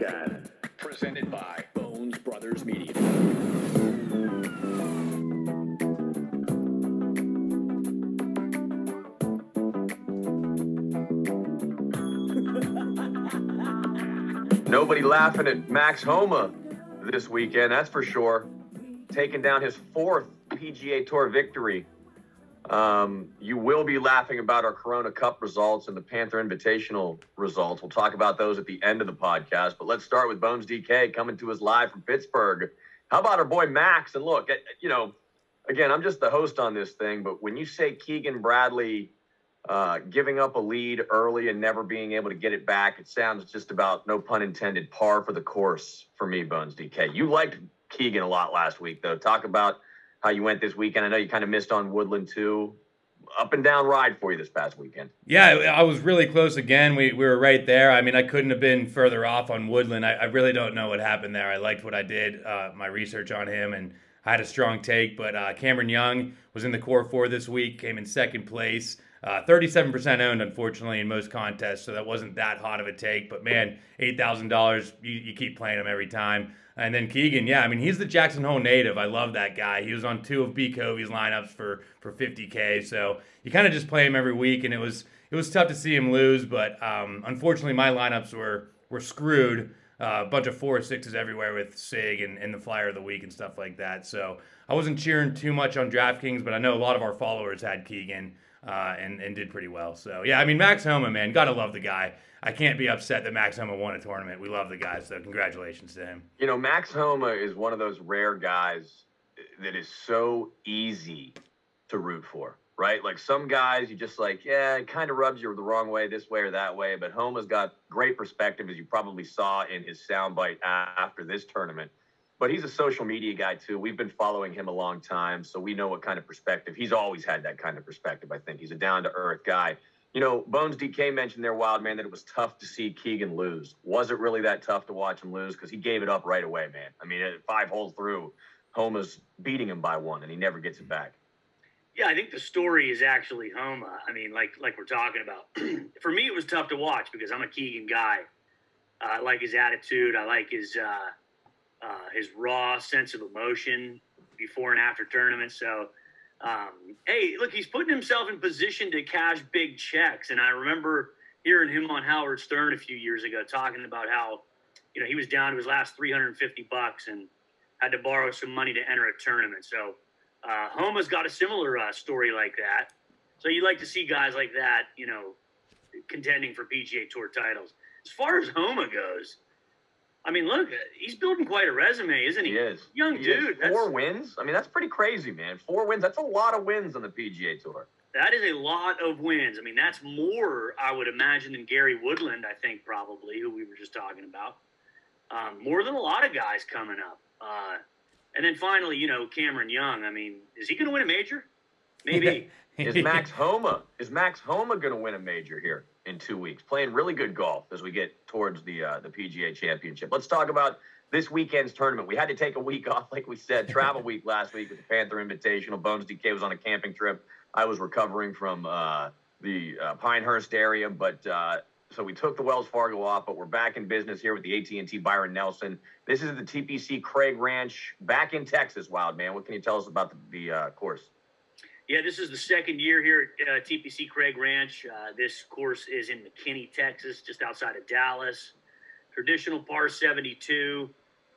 podcast. Presented by Bones Brothers Media. Nobody laughing at Max Homa this weekend, that's for sure. Taking down his fourth PGA Tour victory. Um, you will be laughing about our Corona Cup results and the Panther Invitational results. We'll talk about those at the end of the podcast. But let's start with Bones DK coming to us live from Pittsburgh. How about our boy Max? And look, you know, again, I'm just the host on this thing, but when you say Keegan Bradley uh, giving up a lead early and never being able to get it back, it sounds just about, no pun intended, par for the course for me, Bones DK. You liked Keegan a lot last week, though. Talk about how you went this weekend. I know you kind of missed on Woodland, too. Up and down ride for you this past weekend. Yeah, I was really close again. We, we were right there. I mean, I couldn't have been further off on Woodland. I, I really don't know what happened there. I liked what I did, uh, my research on him, and I had a strong take. But uh, Cameron Young was in the core four this week, came in second place. Uh, 37% owned, unfortunately, in most contests, so that wasn't that hot of a take. But man, $8,000, you, you keep playing him every time. And then Keegan, yeah, I mean, he's the Jackson Hole native. I love that guy. He was on two of B Covey's lineups for for 50k. So you kind of just play him every week, and it was it was tough to see him lose. But um, unfortunately, my lineups were were screwed. Uh, a bunch of four or sixes everywhere with Sig and, and the flyer of the week and stuff like that. So I wasn't cheering too much on DraftKings, but I know a lot of our followers had Keegan uh, and and did pretty well. So yeah, I mean Max Homa, man, gotta love the guy. I can't be upset that Max Homa won a tournament. We love the guy, so congratulations to him. You know, Max Homa is one of those rare guys that is so easy to root for, right? Like some guys, you just like, yeah, it kind of rubs you the wrong way, this way or that way. But Homa's got great perspective, as you probably saw in his soundbite after this tournament but he's a social media guy too. We've been following him a long time, so we know what kind of perspective he's always had. That kind of perspective, I think. He's a down to earth guy. You know, Bones DK mentioned there, Wild Man, that it was tough to see Keegan lose. Was it really that tough to watch him lose? Because he gave it up right away, man. I mean, five holes through, Homa's beating him by one, and he never gets it back. Yeah, I think the story is actually Homa. I mean, like like we're talking about. For me, it was tough to watch because I'm a Keegan guy. Uh, I like his attitude. I like his. Uh, uh, his raw sense of emotion before and after tournaments. So, um, hey, look, he's putting himself in position to cash big checks. And I remember hearing him on Howard Stern a few years ago talking about how, you know, he was down to his last 350 bucks and had to borrow some money to enter a tournament. So, uh, Homa's got a similar uh, story like that. So you'd like to see guys like that, you know, contending for PGA Tour titles. As far as Homa goes, I mean, look, he's building quite a resume, isn't he? He is. Young he dude. Is. Four wins? I mean, that's pretty crazy, man. Four wins. That's a lot of wins on the PGA Tour. That is a lot of wins. I mean, that's more, I would imagine, than Gary Woodland, I think, probably, who we were just talking about. Um, more than a lot of guys coming up. Uh, and then finally, you know, Cameron Young. I mean, is he going to win a major? Maybe. is Max Homa is Max Homa going to win a major here? In two weeks, playing really good golf as we get towards the uh, the PGA Championship. Let's talk about this weekend's tournament. We had to take a week off, like we said, travel week last week with the Panther Invitational. Bones DK was on a camping trip. I was recovering from uh, the uh, Pinehurst area, but uh, so we took the Wells Fargo off. But we're back in business here with the AT&T Byron Nelson. This is the TPC Craig Ranch back in Texas. Wild man, what can you tell us about the, the uh, course? Yeah, this is the second year here at uh, TPC Craig Ranch. Uh, this course is in McKinney, Texas, just outside of Dallas. Traditional par 72.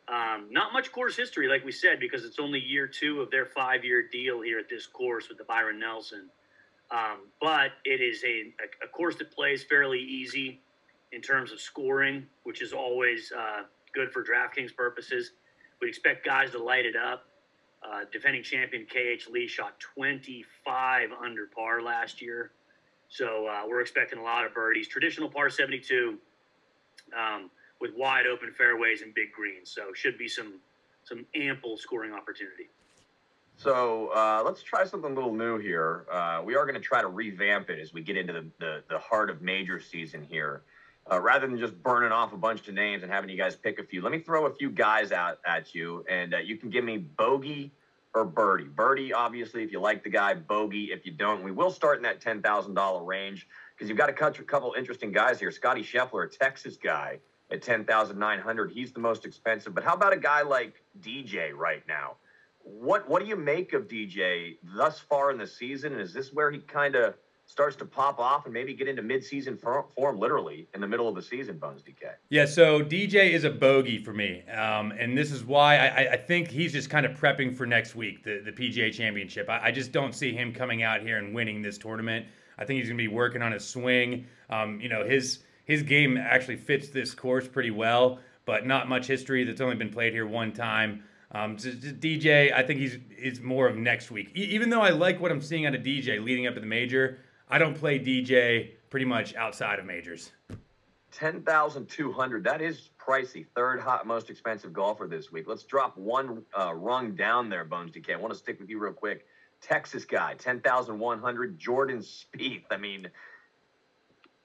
Um, not much course history, like we said, because it's only year two of their five year deal here at this course with the Byron Nelson. Um, but it is a, a, course that plays fairly easy in terms of scoring, which is always uh, good for DraftKings purposes. We expect guys to light it up. Uh, defending champion KH Lee shot 25 under par last year. So uh, we're expecting a lot of birdies. Traditional par 72 um, with wide open fairways and big greens. So should be some some ample scoring opportunity. So uh, let's try something a little new here. Uh, we are going to try to revamp it as we get into the, the, the heart of major season here uh, rather than just burning off a bunch of names and having you guys pick a few, let me throw a few guys out at you, and uh, you can give me bogey or birdie. Birdie, obviously, if you like the guy. Bogey, if you don't. We will start in that ten thousand dollar range because you've got a couple interesting guys here. Scotty Scheffler, a Texas guy at 10,900. He's the most expensive. But how about a guy like DJ right now? What what do you make of DJ thus far in the season? Is this where he kind of starts to pop off and maybe get into midseason form, literally in the middle of the season, Bones DK? Yeah, so DJ is a bogey for me, um, and this is why I, I, think he's just kind of prepping for next week, the, the PGA Championship. I, I, just don't see him coming out here and winning this tournament. I think he's going to be working on his swing. Um, you know, his his game actually fits this course pretty well, but not much history. That's only been played here one time. Um, DJ, I think he's is more of next week. E- even though I like what I'm seeing out of DJ leading up to the major, I don't play DJ pretty much outside of majors. Ten thousand two hundred. That is pricey. Third hot most expensive golfer this week. Let's drop one uh, rung down there, Bones DK. I want to stick with you real quick. Texas guy, ten thousand one hundred. Jordan Spieth. I mean,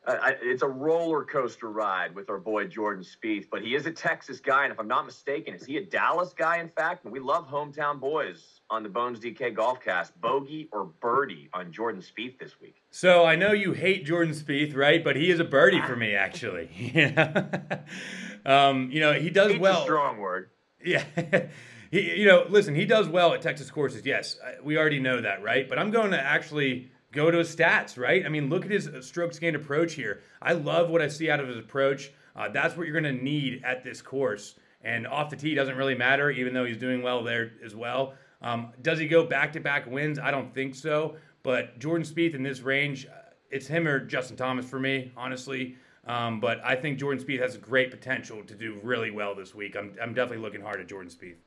uh, it's a roller coaster ride with our boy Jordan Spieth, but he is a Texas guy, and if I'm not mistaken, is he a Dallas guy? In fact, and we love hometown boys on the Bones DK Golfcast. Bogey or birdie on Jordan Spieth this week? So I know you hate Jordan Spieth, right? But he is a birdie for me, actually. um, you know, he does Hate's well. strong word. Yeah. he, you know, listen, he does well at Texas courses. Yes, we already know that, right? But I'm going to actually go to his stats, right? I mean, look at his strokes gained approach here. I love what I see out of his approach. Uh, that's what you're going to need at this course. And off the tee doesn't really matter, even though he's doing well there as well. Um, does he go back to back wins? I don't think so. But Jordan Spieth in this range, uh, it's him or Justin Thomas for me, honestly. Um, but I think Jordan Spieth has great potential to do really well this week. I'm, I'm definitely looking hard at Jordan Spieth.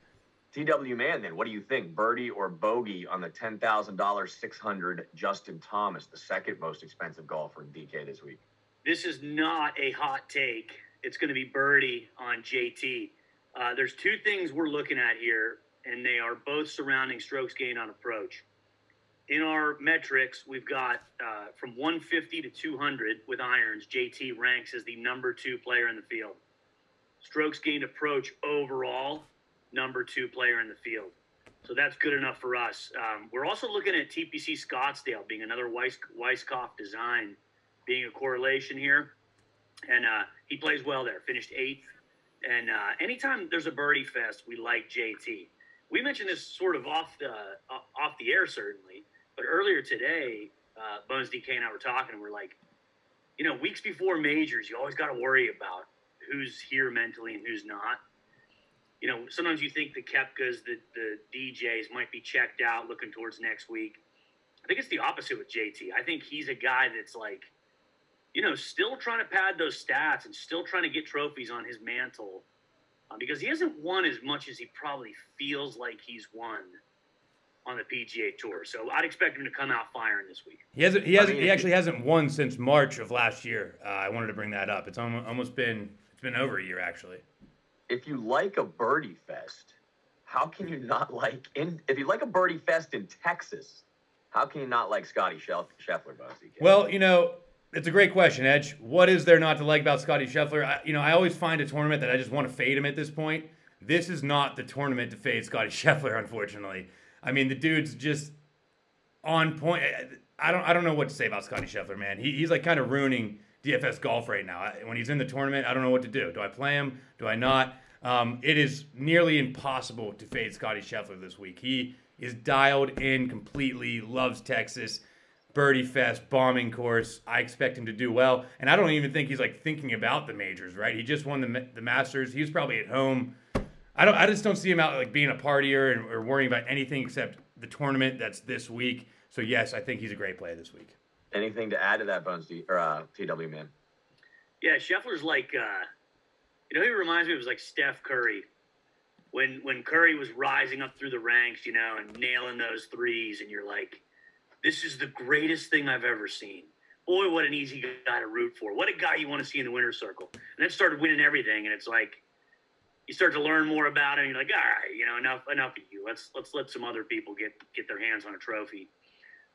TW man, then what do you think? Birdie or bogey on the ten thousand dollars six hundred Justin Thomas, the second most expensive golfer in DK this week. This is not a hot take. It's going to be birdie on JT. Uh, there's two things we're looking at here, and they are both surrounding strokes gained on approach. In our metrics, we've got uh, from 150 to 200 with irons. JT ranks as the number two player in the field. Strokes gained approach overall number two player in the field. So that's good enough for us. Um, we're also looking at TPC Scottsdale being another Weiss, Weiskopf design, being a correlation here. And uh, he plays well there, finished eighth. And uh, anytime there's a birdie fest, we like JT. We mentioned this sort of off the uh, off the air, certainly, but earlier today, uh, Bones DK and I were talking, and we're like, you know, weeks before majors, you always got to worry about who's here mentally and who's not you know, sometimes you think the Koepkas, the, the DJs might be checked out looking towards next week. I think it's the opposite with JT. I think he's a guy that's like, you know, still trying to pad those stats and still trying to get trophies on his mantle uh, because he hasn't won as much as he probably feels like he's won on the PGA Tour. So I'd expect him to come out firing this week. He hasn't. He hasn't. I mean, he actually hasn't won since March of last year. Uh, I wanted to bring that up. It's almost been. It's been over a year actually if you like a birdie fest, how can you not like in if you like a birdie fest in Texas? How can you not like Scotty Scheffler, Bugsy? Well, you know, it's a great question, Edge. What is there not to like about Scotty Scheffler? I, you know, I always find a tournament that I just want to fade him at this point. This is not the tournament to fade Scotty Scheffler, unfortunately. I mean, the dude's just on point. I don't, I don't know what to say about Scotty Scheffler, man. He, he's like kind of ruining DFS golf right now. When he's in the tournament, I don't know what to do. Do I play him? Do I not? Um, it is nearly impossible to fade Scotty Scheffler this week. He is dialed in completely, loves Texas, birdie fest, bombing course. I expect him to do well. And I don't even think he's like thinking about the majors, right? He just won the, the Masters. He was probably at home. I don't. I just don't see him out like being a partier and, or worrying about anything except the tournament that's this week. So yes, I think he's a great play this week. Anything to add to that, Bones or uh, TW man? Yeah, Scheffler's like uh, you know, he reminds me of like Steph Curry. When when Curry was rising up through the ranks, you know, and nailing those threes, and you're like, this is the greatest thing I've ever seen. Boy, what an easy guy to root for. What a guy you want to see in the winner's circle. And then started winning everything, and it's like you start to learn more about him. You're like, all right, you know, enough enough of you. Let's let's let some other people get get their hands on a trophy.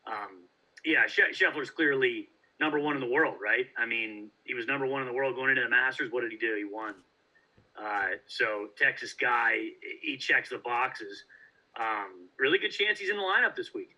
Um, yeah, Scheffler's clearly number one in the world, right? I mean, he was number one in the world going into the Masters. What did he do? He won. Uh, so Texas guy, he checks the boxes. Um, really good chance he's in the lineup this week.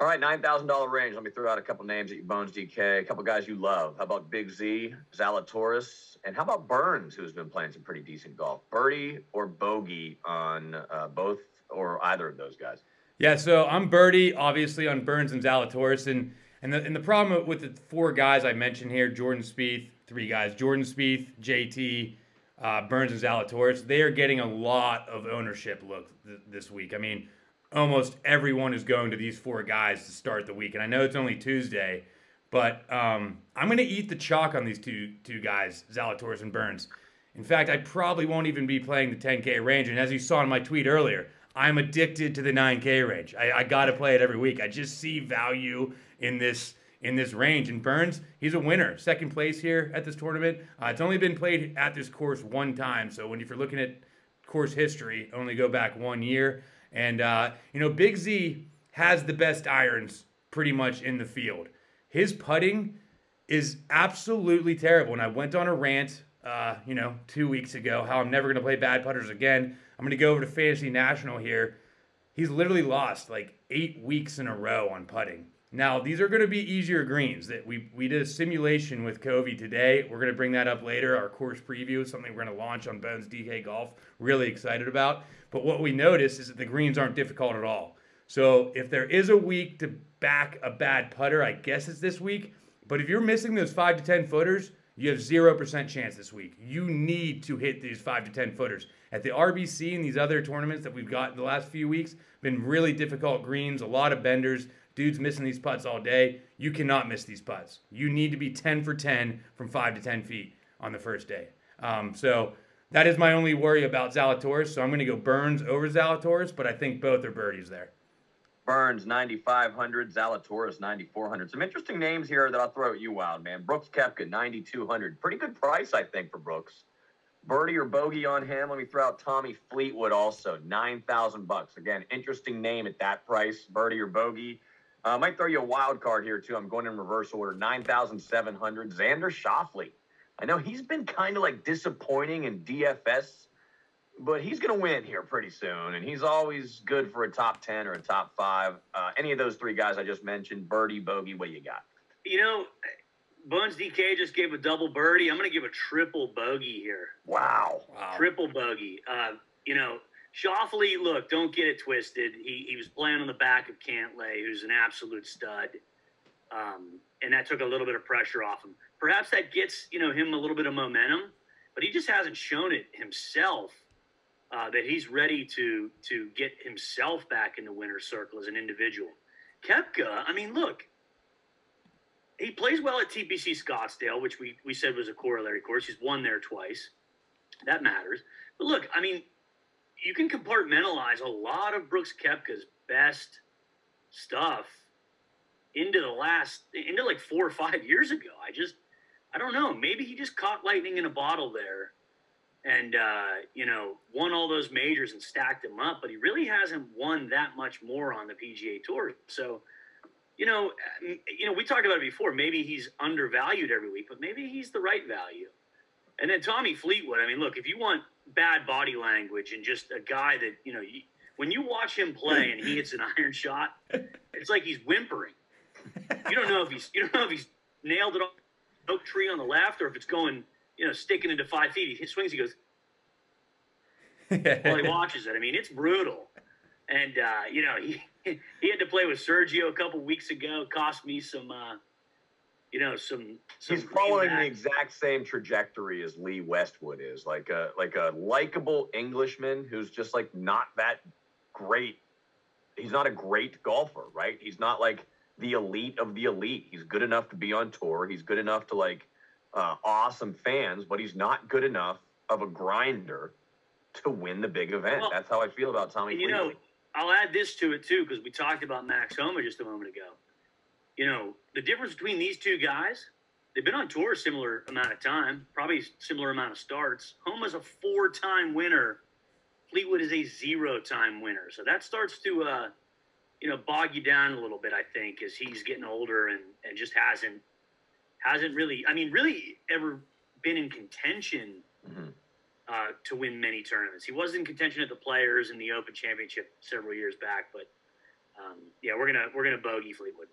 All right, nine thousand dollar range. Let me throw out a couple names at you, Bones DK. A couple guys you love. How about Big Z, Zalatoris, and how about Burns, who's been playing some pretty decent golf? Birdie or bogey on uh, both or either of those guys? Yeah, so I'm birdie, obviously on Burns and Zalatoris, and and the and the problem with the four guys I mentioned here, Jordan Spieth, three guys, Jordan Spieth, JT, uh, Burns and Zalatoris, they are getting a lot of ownership look th- this week. I mean almost everyone is going to these four guys to start the week. And I know it's only Tuesday, but um, I'm going to eat the chalk on these two two guys, Zalatoris and Burns. In fact, I probably won't even be playing the 10K range. And as you saw in my tweet earlier, I'm addicted to the 9K range. I, I got to play it every week. I just see value in this in this range. And Burns, he's a winner, second place here at this tournament. Uh, it's only been played at this course one time. So when if you're looking at course history, only go back one year. And, uh, you know, Big Z has the best irons pretty much in the field. His putting is absolutely terrible. And I went on a rant, uh, you know, two weeks ago, how I'm never going to play bad putters again. I'm going to go over to Fantasy National here. He's literally lost like eight weeks in a row on putting. Now, these are going to be easier greens. That we we did a simulation with Covey today. We're going to bring that up later. Our course preview, something we're going to launch on Bones DK Golf. Really excited about. But what we notice is that the greens aren't difficult at all. So if there is a week to back a bad putter, I guess it's this week. But if you're missing those five to ten footers, you have zero percent chance this week. You need to hit these five to ten footers. At the RBC and these other tournaments that we've got in the last few weeks, been really difficult greens, a lot of benders. Dude's missing these putts all day. You cannot miss these putts. You need to be 10 for 10 from 5 to 10 feet on the first day. Um, so that is my only worry about Zalatoris. So I'm going to go Burns over Zalatoris, but I think both are birdies there. Burns 9,500, Zalatoris 9,400. Some interesting names here that I'll throw at you, Wild Man. Brooks Koepka 9,200. Pretty good price, I think, for Brooks. Birdie or bogey on him. Let me throw out Tommy Fleetwood also 9,000 bucks. Again, interesting name at that price. Birdie or bogey. Uh, I might throw you a wild card here too. I'm going in reverse order. Nine thousand seven hundred. Xander Schauffele. I know he's been kind of like disappointing in DFS, but he's going to win here pretty soon, and he's always good for a top ten or a top five. Uh, any of those three guys I just mentioned, birdie, bogey, what you got? You know, Buns DK just gave a double birdie. I'm going to give a triple bogey here. Wow. Wow. Triple bogey. Uh, you know, Schauffele, look, don't get it twisted. He, he was playing on the back of Cantlay, who's an absolute stud. Um, and that took a little bit of pressure off him. Perhaps that gets, you know, him a little bit of momentum, but he just hasn't shown it himself uh, that he's ready to to get himself back in the winner's circle as an individual. Koepka, I mean, look, he plays well at TPC Scottsdale, which we, we said was a corollary course. He's won there twice. That matters. But look, I mean, you can compartmentalize a lot of Brooks Koepka's best stuff into the last into like four or five years ago. I just I don't know. Maybe he just caught lightning in a bottle there and uh, you know, won all those majors and stacked them up, but he really hasn't won that much more on the PGA tour. So, you know, you know, we talked about it before. Maybe he's undervalued every week, but maybe he's the right value. And then Tommy Fleetwood. I mean, look, if you want bad body language and just a guy that you know, when you watch him play and he hits an iron shot, it's like he's whimpering. You don't know if he's you don't know if he's nailed it on oak tree on the left or if it's going you know sticking into five feet. He swings, he goes well, he watches it. I mean, it's brutal. And uh, you know, he he had to play with Sergio a couple weeks ago. Cost me some. Uh, you know, some. some He's following the exact same trajectory as Lee Westwood is, like a like a likable Englishman who's just like not that great. He's not a great golfer, right? He's not like the elite of the elite. He's good enough to be on tour. He's good enough to like uh, awesome fans, but he's not good enough of a grinder to win the big event. Well, That's how I feel about Tommy. You know, I'll add this to it too because we talked about Max Homa just a moment ago. You know, the difference between these two guys, they've been on tour a similar amount of time, probably similar amount of starts. Homa's a four-time winner. Fleetwood is a zero-time winner. So that starts to, uh, you know, bog you down a little bit. I think as he's getting older and and just hasn't hasn't really, I mean, really ever been in contention Mhm. uh, to win many tournaments. He was in contention at the Players and the Open Championship several years back, but um, yeah, we're gonna we're gonna bogey Fleetwood.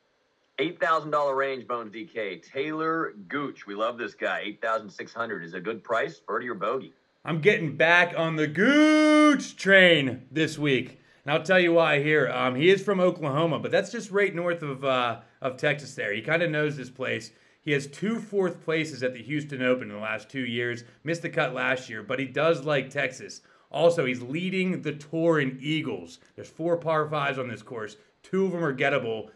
Eight thousand dollar range, Bones DK. Taylor Gooch, we love this guy. Eight thousand six hundred is a good price. Birdie or bogey? I'm getting back on the Gooch train this week. And I'll tell you why here. Um, he is from Oklahoma, but that's just right north of uh, of Texas. There, he kind of knows this place. He has two fourth places at the Houston Open in the last two years. Missed the cut last year, but he does like Texas. Also, he's leading the tour in eagles. There's four par fives on this course. Two of them are gettable.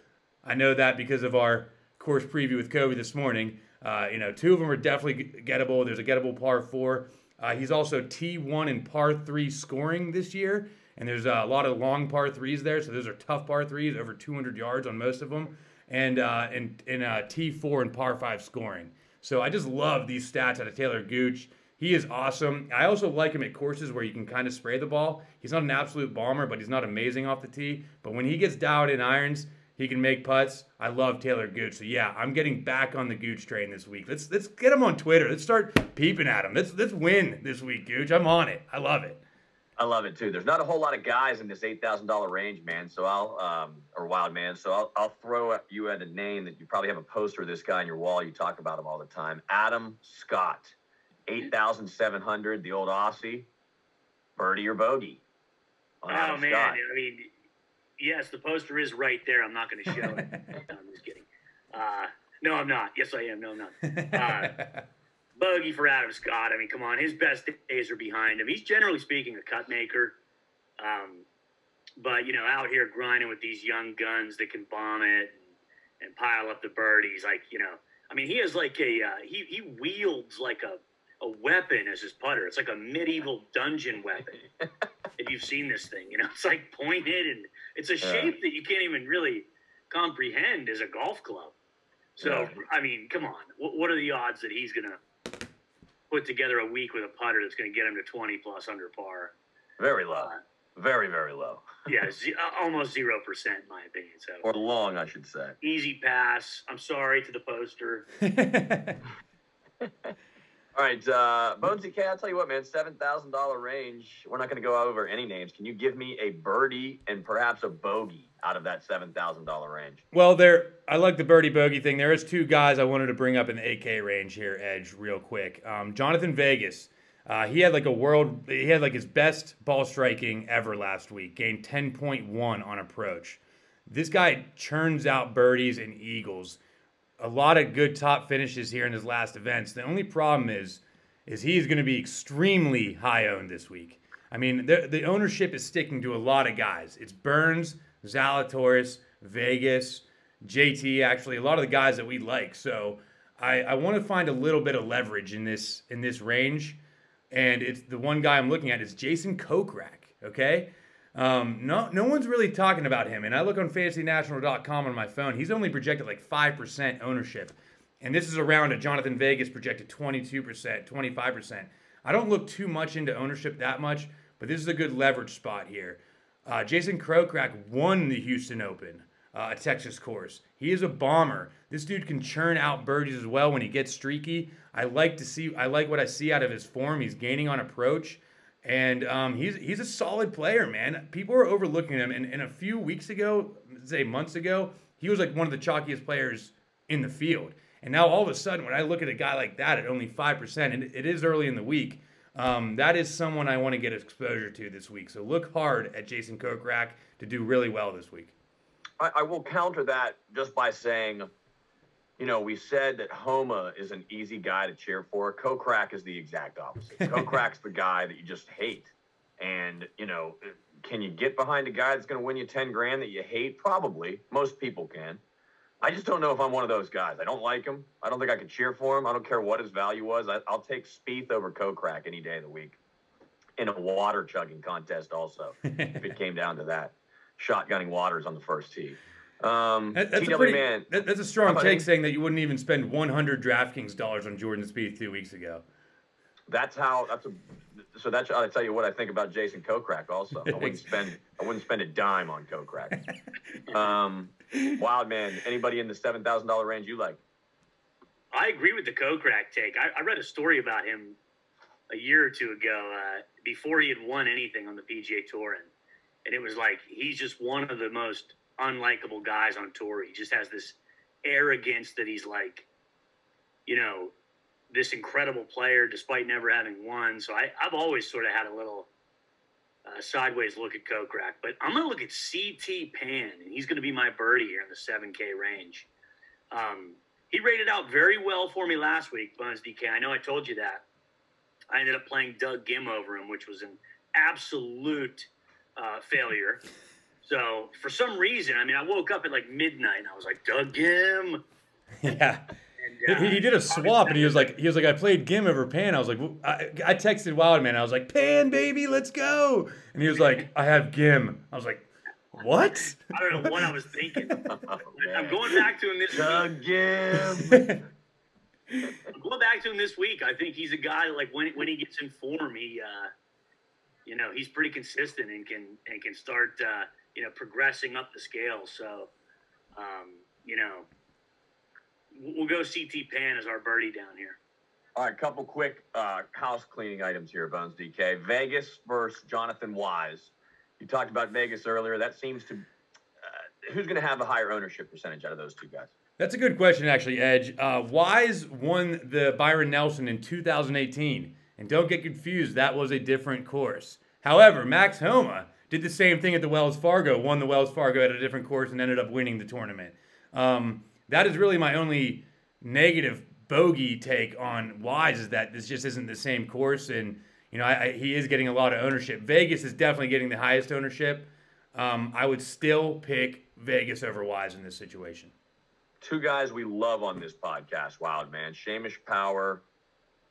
I know that because of our course preview with Kobe this morning. Uh, you know, two of them are definitely gettable. There's a gettable par four. Uh, he's also T1 and par three scoring this year, and there's a lot of long par threes there. So those are tough par threes, over 200 yards on most of them, and uh, and and uh, T4 and par five scoring. So I just love these stats out of Taylor Gooch. He is awesome. I also like him at courses where you can kind of spray the ball. He's not an absolute bomber, but he's not amazing off the tee. But when he gets dialed in irons, he can make putts. I love Taylor Gooch. So yeah, I'm getting back on the Gooch train this week. Let's let's get him on Twitter. Let's start peeping at him. Let's let's win this week, Gooch. I'm on it. I love it. I love it too. There's not a whole lot of guys in this eight thousand dollar range, man. So I'll um or wild man. So I'll I'll throw at you at a name that you probably have a poster of this guy on your wall. You talk about him all the time. Adam Scott, eight thousand seven hundred. The old Aussie, birdie or bogey. On Oh Adam man, Scott. I mean, yes, the poster is right there. I'm not going to show it. No, I'm just kidding. Uh, no, I'm not. Yes, I am. No, I'm not. Uh, bogey for Adam Scott. I mean, come on, his best days are behind him. He's generally speaking a cut maker, um, but you know, out here grinding with these young guns that can bomb it and, and pile up the birdies. Like you know, I mean, he is like a uh, he he wields like a a weapon as his putter. It's like a medieval dungeon weapon. if you've seen this thing, you know, it's like pointed and it's a shape that you can't even really comprehend as a golf club. So, Yeah. I mean, come on. What, what are the odds that he's going to put together a week with a putter that's going to get him to 20 plus under par? Very low. Very very low. Yeah, ze- uh, almost 0% in my opinion. So, Or long, I should say. easy pass. I'm sorry to the poster. All right, uh, Bonesy K, I'll tell you what, man, seven thousand dollar range. We're not going to go over any names. Can you give me a birdie and perhaps a bogey out of that seven thousand dollar range? well, there. I like the birdie bogey thing. There is two guys I wanted to bring up in the 8K range here, Edge, real quick. Um, Jhonattan Vegas. Uh, he had like a world. He had like his best ball striking ever last week. Gained 10.1 on approach. This guy churns out birdies and eagles. A lot of good top finishes here in his last events. The only problem is, is he's going to be extremely high owned this week. I mean, the, the ownership is sticking to a lot of guys. It's Burns, Zalatoris, Vegas, JT. Actually, a lot of the guys that we like. So I, I want to find a little bit of leverage in this in this range, and it's the one guy I'm looking at is Jason Kokrak. Okay. Um, no, no one's really talking about him. And I look on FantasyNational.com on my phone. He's only projected like five percent ownership, and this is around a Jhonattan Vegas projected twenty-two percent, twenty-five percent. I don't look too much into ownership that much, but this is a good leverage spot here. Uh, Jason Kokrak won the Houston Open, uh, a Texas course. He is a bomber. This dude can churn out birdies as well when he gets streaky. I like to see. I like what I see out of his form. He's gaining on approach. And um, he's he's a solid player, man. People are overlooking him. And, and a few weeks ago, say months ago, he was like one of the chalkiest players in the field. And now all of a sudden, when I look at a guy like that at only five percent, and it is early in the week, um, that is someone I want to get exposure to this week. So look hard at Jason Kokrak to do really well this week. I, I will counter that just by saying, you know, we said that Homa is an easy guy to cheer for. Kokrak is the exact opposite. Kokrak's the guy that you just hate. And, you know, can you get behind a guy that's going to win you 10 grand that you hate? Probably. Most people can. I just don't know if I'm one of those guys. I don't like him. I don't think I could cheer for him. I don't care what his value was. I, I'll take Spieth over Kokrak any day of the week in a water chugging contest also, if it came down to that. Shotgunning waters on the first tee. Um, That- that's, a pretty, man, that- that's a strong take saying that you wouldn't even spend 100 DraftKings dollars on Jordan Spieth two weeks ago. that's how. That's a. So that's. I'll tell you what I think about Jason Kokrak. Also, I wouldn't spend. I wouldn't spend a dime on Kokrak. Um, wild man. Anybody in the seven thousand dollar range you like? I agree with the Kokrak take. I, I read a story about him a year or two ago uh, before he had won anything on the PGA Tour, and, and it was like he's just one of the most unlikable guys on tour. He just has this arrogance that he's like, you know, this incredible player despite never having won. So I, I've always sort of had a little uh, sideways look at Kokrak, but I'm going to look at CT Pan, and he's going to be my birdie here in the 7K range. Um, he rated out very well for me last week, Buns DK. I know I told you that. I ended up playing Doug Ghim over him, which was an absolute uh, failure. So for some reason, I mean, I woke up at like midnight and I was like, Doug Ghim. Yeah. And, uh, He, he did a swap, and he was like, he was like, I played Ghim over Pan. I was like, I, I texted Wildman. I was like, Pan, baby, let's go. And he was like, I have Ghim. I was like, what? I don't know what I was thinking. Oh, I'm going back to him this week. Doug Ghim. I'm going back to him this week. I think he's a guy like when when he gets in form, he uh, you know he's pretty consistent and can and can start uh, you know progressing up the scale. So um, you know we'll go CT Pan as our birdie down here. All right, couple quick uh, house cleaning items here, Bones DK. Vegas versus Jonathan Wise. You talked about Vegas earlier. That seems to. Uh, who's going to have a higher ownership percentage out of those two guys? That's a good question, actually, Edge. Uh, Wise won the Byron Nelson in 2018. And don't get confused, that was a different course. However, Max Homa did the same thing at the Wells Fargo, won the Wells Fargo at a different course, and ended up winning the tournament. Um, that is really my only negative bogey take on Wise is that this just isn't the same course. And, you know, I, I, he is getting a lot of ownership. Vegas is definitely getting the highest ownership. Um, I would still pick Vegas over Wise in this situation. Two guys we love on this podcast, Wild Man, Seamus Power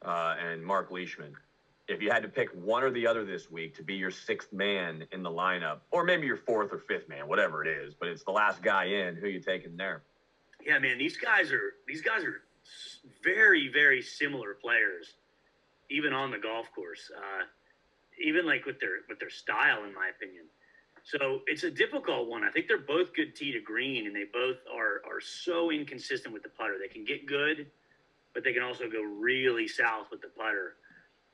uh, and Mark Leishman. If you had to pick one or the other this week to be your sixth man in the lineup, or maybe your fourth or fifth man, whatever it is, but it's the last guy in, who you taking there? Yeah, man, these guys are these guys are very very similar players, even on the golf course. Uh, even like with their with their style, in my opinion. So it's a difficult one. I think they're both good tee to green, and they both are are so inconsistent with the putter. They can get good, but they can also go really south with the putter.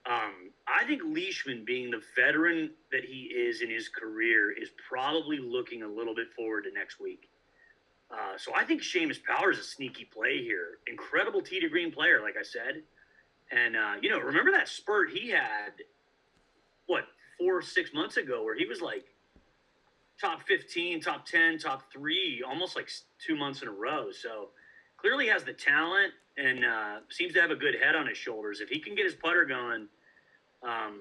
Um, I think Leishman, being the veteran that he is in his career, is probably looking a little bit forward to next week. Uh, so I think Seamus Power is a sneaky play here. Incredible tee to green player, like I said. And, uh, you know, remember that spurt he had, what, four or six months ago, where he was like top 15, top 10, top three, almost like two months in a row. So clearly has the talent and uh, seems to have a good head on his shoulders. If he can get his putter going, um,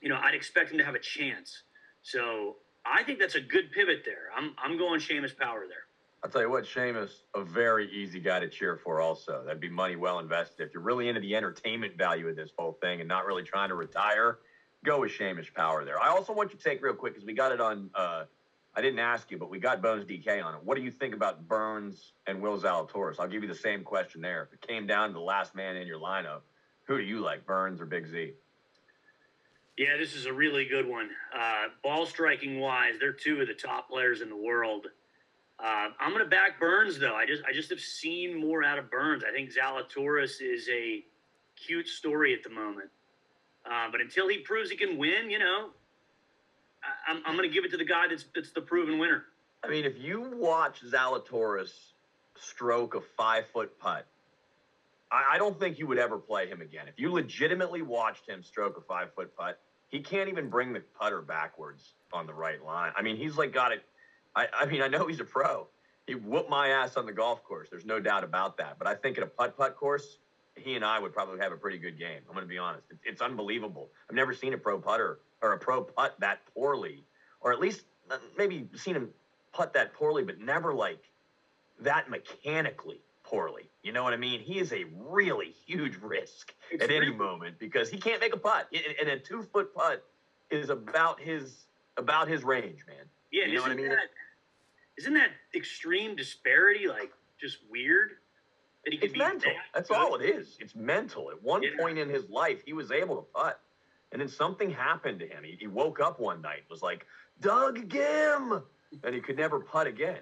you know, I'd expect him to have a chance. So I think that's a good pivot there. I'm, I'm going Seamus Power there. I'll tell you what, Seamus, a very easy guy to cheer for also. That'd be money well invested. If you're really into the entertainment value of this whole thing and not really trying to retire, go with Seamus Power there. I also want you to take real quick because we got it on, uh, I didn't ask you, but we got Bones DK on it. What do you think about Burns and Will Zalatoris? I'll give you the same question there. If it came down to the last man in your lineup, who do you like, Burns or Big Z? Yeah, this is a really good one. Uh, ball striking wise, they're two of the top players in the world. Uh, I'm going to back Burns though. I just I just have seen more out of Burns. I think Zalatoris is a cute story at the moment. Uh, but until he proves he can win, you know, I, I'm, I'm going to give it to the guy that's that's the proven winner. I mean, if you watch Zalatoris stroke a five foot putt, I, I don't think you would ever play him again. If you legitimately watched him stroke a five foot putt, he can't even bring the putter backwards on the right line. I mean, he's like got it. I, I mean, I know he's a pro. He whooped my ass on the golf course. There's no doubt about that. But I think at a putt putt course, he and I would probably have a pretty good game. I'm going to be honest. It's, it's unbelievable. I've never seen a pro putter or a pro putt that poorly, or at least uh, maybe seen him putt that poorly, but never like that mechanically poorly. You know what I mean? He is a really huge risk It's at any moment because he can't make a putt, and a two foot putt is about his about his range, man. Yeah, You know what I mean? that isn't that extreme disparity like just weird? That he could It's be mental. that That's good? all it is. It's mental. At one Yeah. point in his life, he was able to putt, and then something happened to him. He, he woke up one night, was like, "Doug Ghim," and he could never putt again.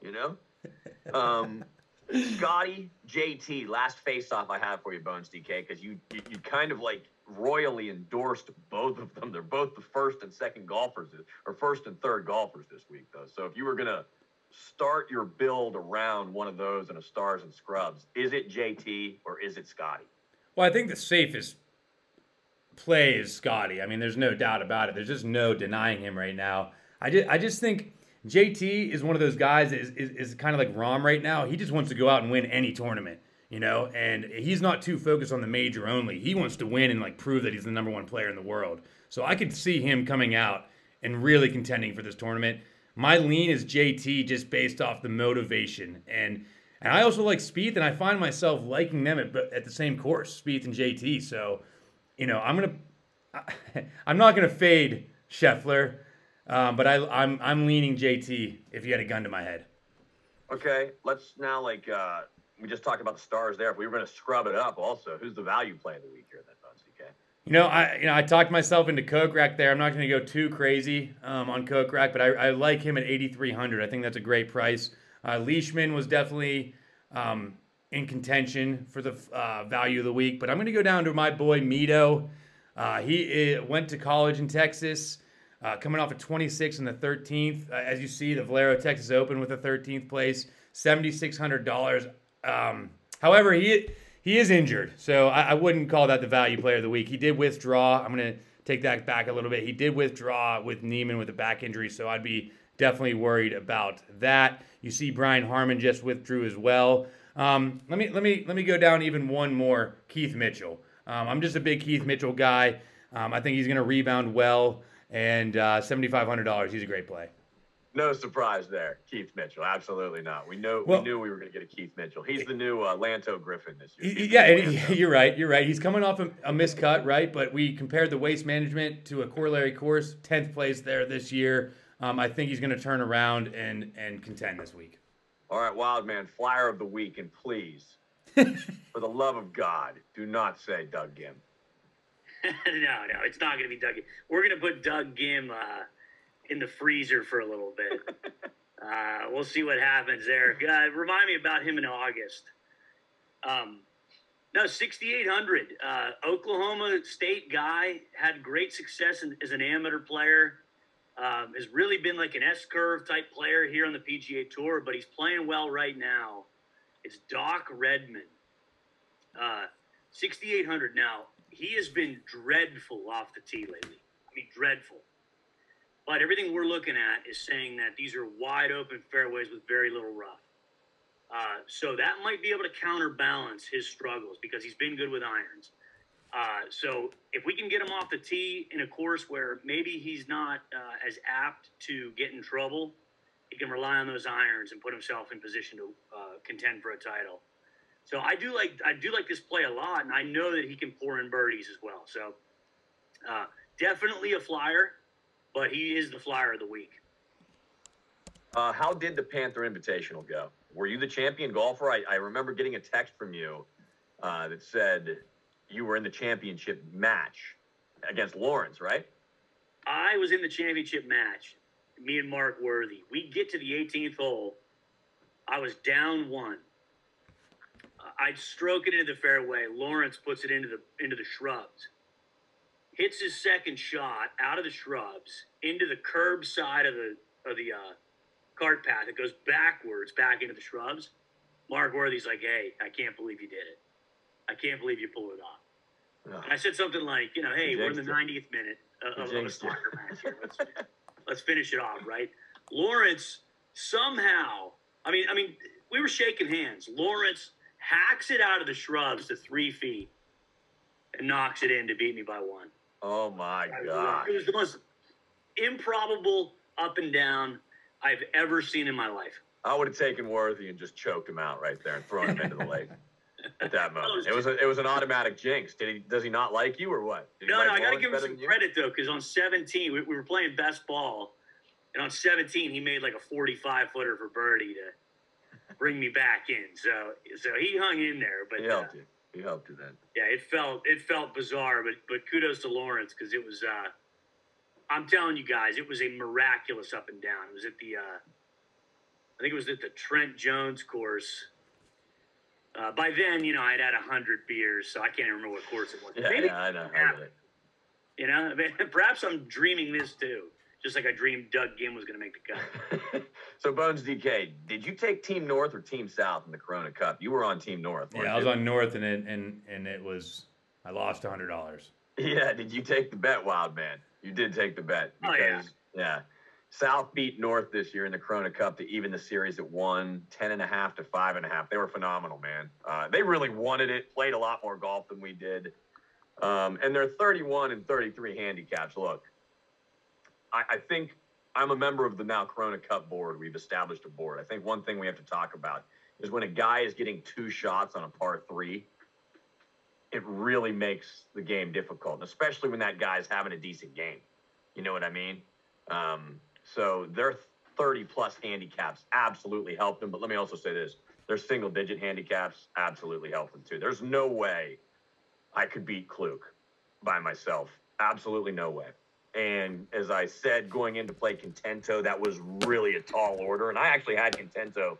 You know. Um, Scotty, JT, last face off I have for you, Bones DK, because you, you you kind of like royally endorsed both of them. They're both the first and second golfers, or first and third golfers this week, though. So if you were gonna start your build around one of those in a stars and scrubs, is it JT or is it Scotty? Well, I think the safest play is Scotty. I mean, there's no doubt about it. There's just no denying him right now. I just, I just think JT is one of those guys that is, is, is kind of like Rahm right now. He just wants to go out and win any tournament, you know, and he's not too focused on the major only. He wants to win and like prove that he's the number one player in the world. So I could see him coming out and really contending for this tournament. My lean is JT just based off the motivation and and I also like Spieth, and I find myself liking them at, at the same course, Spieth and JT. So, you know, I'm gonna, I'm not gonna fade Scheffler, um, but I, I'm I'm leaning JT if you had a gun to my head. Okay, let's now like uh, we just talked about the stars there. If we were gonna scrub it up, also, who's the value play of the week here then, CK? You know, I you know I talked myself into Kokrak there. I'm not going to go too crazy um, on Kokrak, but I, I like him at 8,300. I think that's a great price. Uh, Leishman was definitely um, in contention for the uh, value of the week, but I'm going to go down to my boy Mito. Uh, he uh, went to college in Texas, uh, coming off a 26 and the 13th. Uh, as you see, the Valero Texas Open with the 13th place, $7,600. Um, however, he he is injured, so I, I wouldn't call that the value player of the week. He did withdraw. I'm going to take that back a little bit. He did withdraw with Niemann with a back injury, so I'd be definitely worried about that. You see, Brian Harman just withdrew as well. Um, let me let me let me go down even one more. Keith Mitchell. Um, I'm just a big Keith Mitchell guy. Um, I think he's going to rebound well, and uh, seventy five hundred dollars. He's a great play. No surprise there, Keith Mitchell. Absolutely not. We know well, we knew we were going to get a Keith Mitchell. He's the new uh, Lanto Griffin this year. He's yeah, you're right. You're right. He's coming off a, a miscut, right? But we compared the waste management to a corollary course. Tenth place there this year. Um, I think he's going to turn around and and contend this week. All right, Wild Man, flyer of the week, and please, for the love of God, do not say Doug Ghim. no, no, it's not going to be Doug. We're going to put Doug Ghim uh, in the freezer for a little bit. uh, we'll see what happens there. Uh, remind me about him in August. Um, no, 6,800. Uh, Oklahoma State guy had great success in, as an amateur player. Um, has really been like an S curve type player here on the PGA Tour, but he's playing well right now. It's Doc Redman, uh, 6,800. Now, he has been dreadful off the tee lately. I mean, dreadful. But everything we're looking at is saying that these are wide open fairways with very little rough. Uh, so that might be able to counterbalance his struggles because he's been good with irons. Uh, so if we can get him off the tee in a course where maybe he's not uh, as apt to get in trouble, he can rely on those irons and put himself in position to uh, contend for a title. So I do like I do like this play a lot, and I know that he can pour in birdies as well. So uh, definitely a flyer, but he is the flyer of the week. Uh, how did the Panther Invitational go? Were you the champion golfer? I, I remember getting a text from you uh, that said you were in the championship match against Lawrence, right? I was in the championship match. Me and Mark Worthy. We get to the 18th hole. I was down one. I'd stroke it into the fairway. Lawrence puts it into the into the shrubs. Hits his second shot out of the shrubs into the curb side of the of the uh, cart path. It goes backwards back into the shrubs. Mark Worthy's like, "Hey, I can't believe you did it." I can't believe you pulled it off. And I said something like, you know, hey, we're in the 90th minute of, of a soccer match here. Let's, let's finish it off, right? Lawrence somehow, I mean, I mean, we were shaking hands. Lawrence hacks it out of the shrubs to three feet and knocks it in to beat me by one. Oh my god! It was the most improbable up and down I've ever seen in my life. I would have taken Worthy and just choked him out right there and thrown him into the lake at that moment. It was a, it was an automatic jinx. Did he? Does he not like you or what? no, no. I got to give him some credit though, because on 17 we, we, were playing best ball, and on 17 he made like a 45 footer for birdie to bring me back in. So so he hung in there, but he helped uh, you. He helped you then. Yeah, it felt it felt bizarre, but but kudos to Lawrence because it was. uh I'm telling you guys, it was a miraculous up and down. It was at the, uh I think it was at the Trent Jones course Uh, by then, you know, I'd had a hundred beers, so I can't even remember what course it was. Yeah, Maybe yeah, I know. I Yeah. it. You know, I mean, perhaps I'm dreaming this too, just like I dreamed Doug Ghim was going to make the cut. so Bones DK, did you take Team North or Team South in the Corona Cup? You were on Team North. weren't Yeah, I was you? on North, and it and and it was I lost a hundred dollars. Yeah, did you take the bet, Wild Man? You did take the bet Oh, yeah. yeah. South beat North this year in the Corona Cup to even the series at one, 10 and a half to five and a half. They were phenomenal, man. Uh, they really wanted it, played a lot more golf than we did. Um, and they're 31 and 33 handicaps. Look, I, I think I'm a member of the now Corona Cup board. We've established a board. I think one thing we have to talk about is when a guy is getting two shots on a par three, it really makes the game difficult, especially when that guy's having a decent game. You know what I mean? Um, so their 30 plus handicaps absolutely helped them. But let me also say this their single digit handicaps absolutely helped them too. There's no way I could beat Kluk by myself. Absolutely no way. And as I said, going in to play Contento, that was really a tall order. And I actually had Contento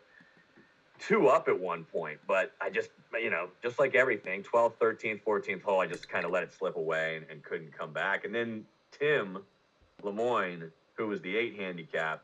two up at one point, but I just, you know, just like everything, 12th, 13th, 14th hole, I just kind of let it slip away and, and couldn't come back. And then Tim Lemoyne, who was the eight handicap,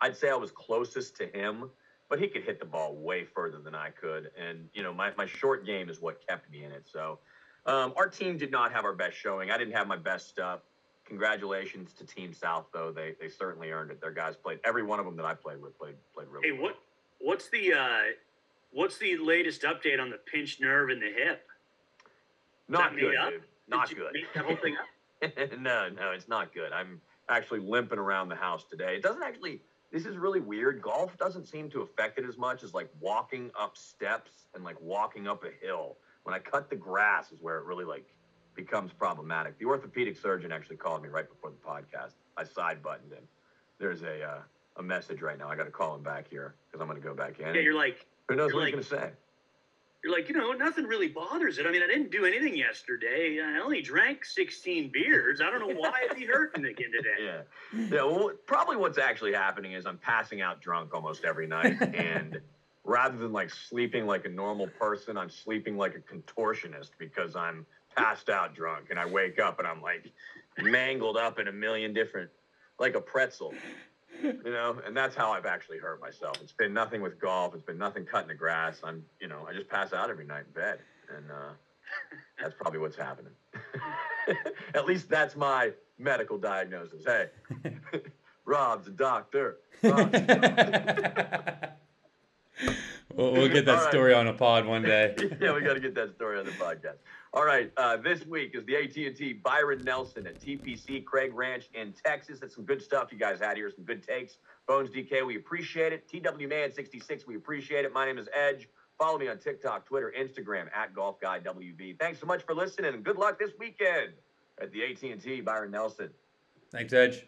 I'd say I was closest to him, but he could hit the ball way further than I could. And, you know, my, my short game is what kept me in it. So um, our team did not have our best showing. I didn't have my best stuff. Congratulations to Team South, though. They, they certainly earned it. Their guys played, every one of them that I played with played, played really Hey, well. what what's the uh, what's the latest update on the pinched nerve in the hip? Not good. Not Did good. make that whole thing up? no, no, it's not good. I'm actually limping around the house today. It doesn't actually. This is really weird. Golf doesn't seem to affect it as much as like walking up steps and like walking up a hill. When I cut the grass is where it really like becomes problematic. The orthopedic surgeon actually called me right before the podcast. I side buttoned him. There's a uh, a message right now. I got to call him back here because I'm going to go back in. Yeah, you're like Who knows what like- he's going to say? You're like you know nothing really bothers it. I mean, I didn't do anything yesterday. I only drank 16 beers. I don't know why it'd be hurting again today. Yeah. Yeah. Well, probably what's actually happening is I'm passing out drunk almost every night. and rather than like sleeping like a normal person, I'm sleeping like a contortionist because I'm passed out drunk. And I wake up and I'm like mangled up in a million different, like a pretzel, you know? And that's how I've actually hurt myself. It's been nothing with golf. It's been nothing cutting the grass. I'm, you know, I just pass out every night in bed. And, uh, that's probably what's happening. At least that's my medical diagnosis. Hey, Rob's a doctor. Rob's a doctor. we'll, we'll get that All right. story on a pod one day. yeah, we got to get that story on the podcast. All right, uh, this week is the AT&T Byron Nelson at TPC Craig Ranch in Texas. That's some good stuff you guys had here, some good takes. Bones DK, we appreciate it. TW Man 66, we appreciate it. My name is Edge. Follow me on TikTok, Twitter, Instagram at Golf Guy WV. Thanks so much for listening, and good luck this weekend at the AT&T Byron Nelson. Thanks, Edge.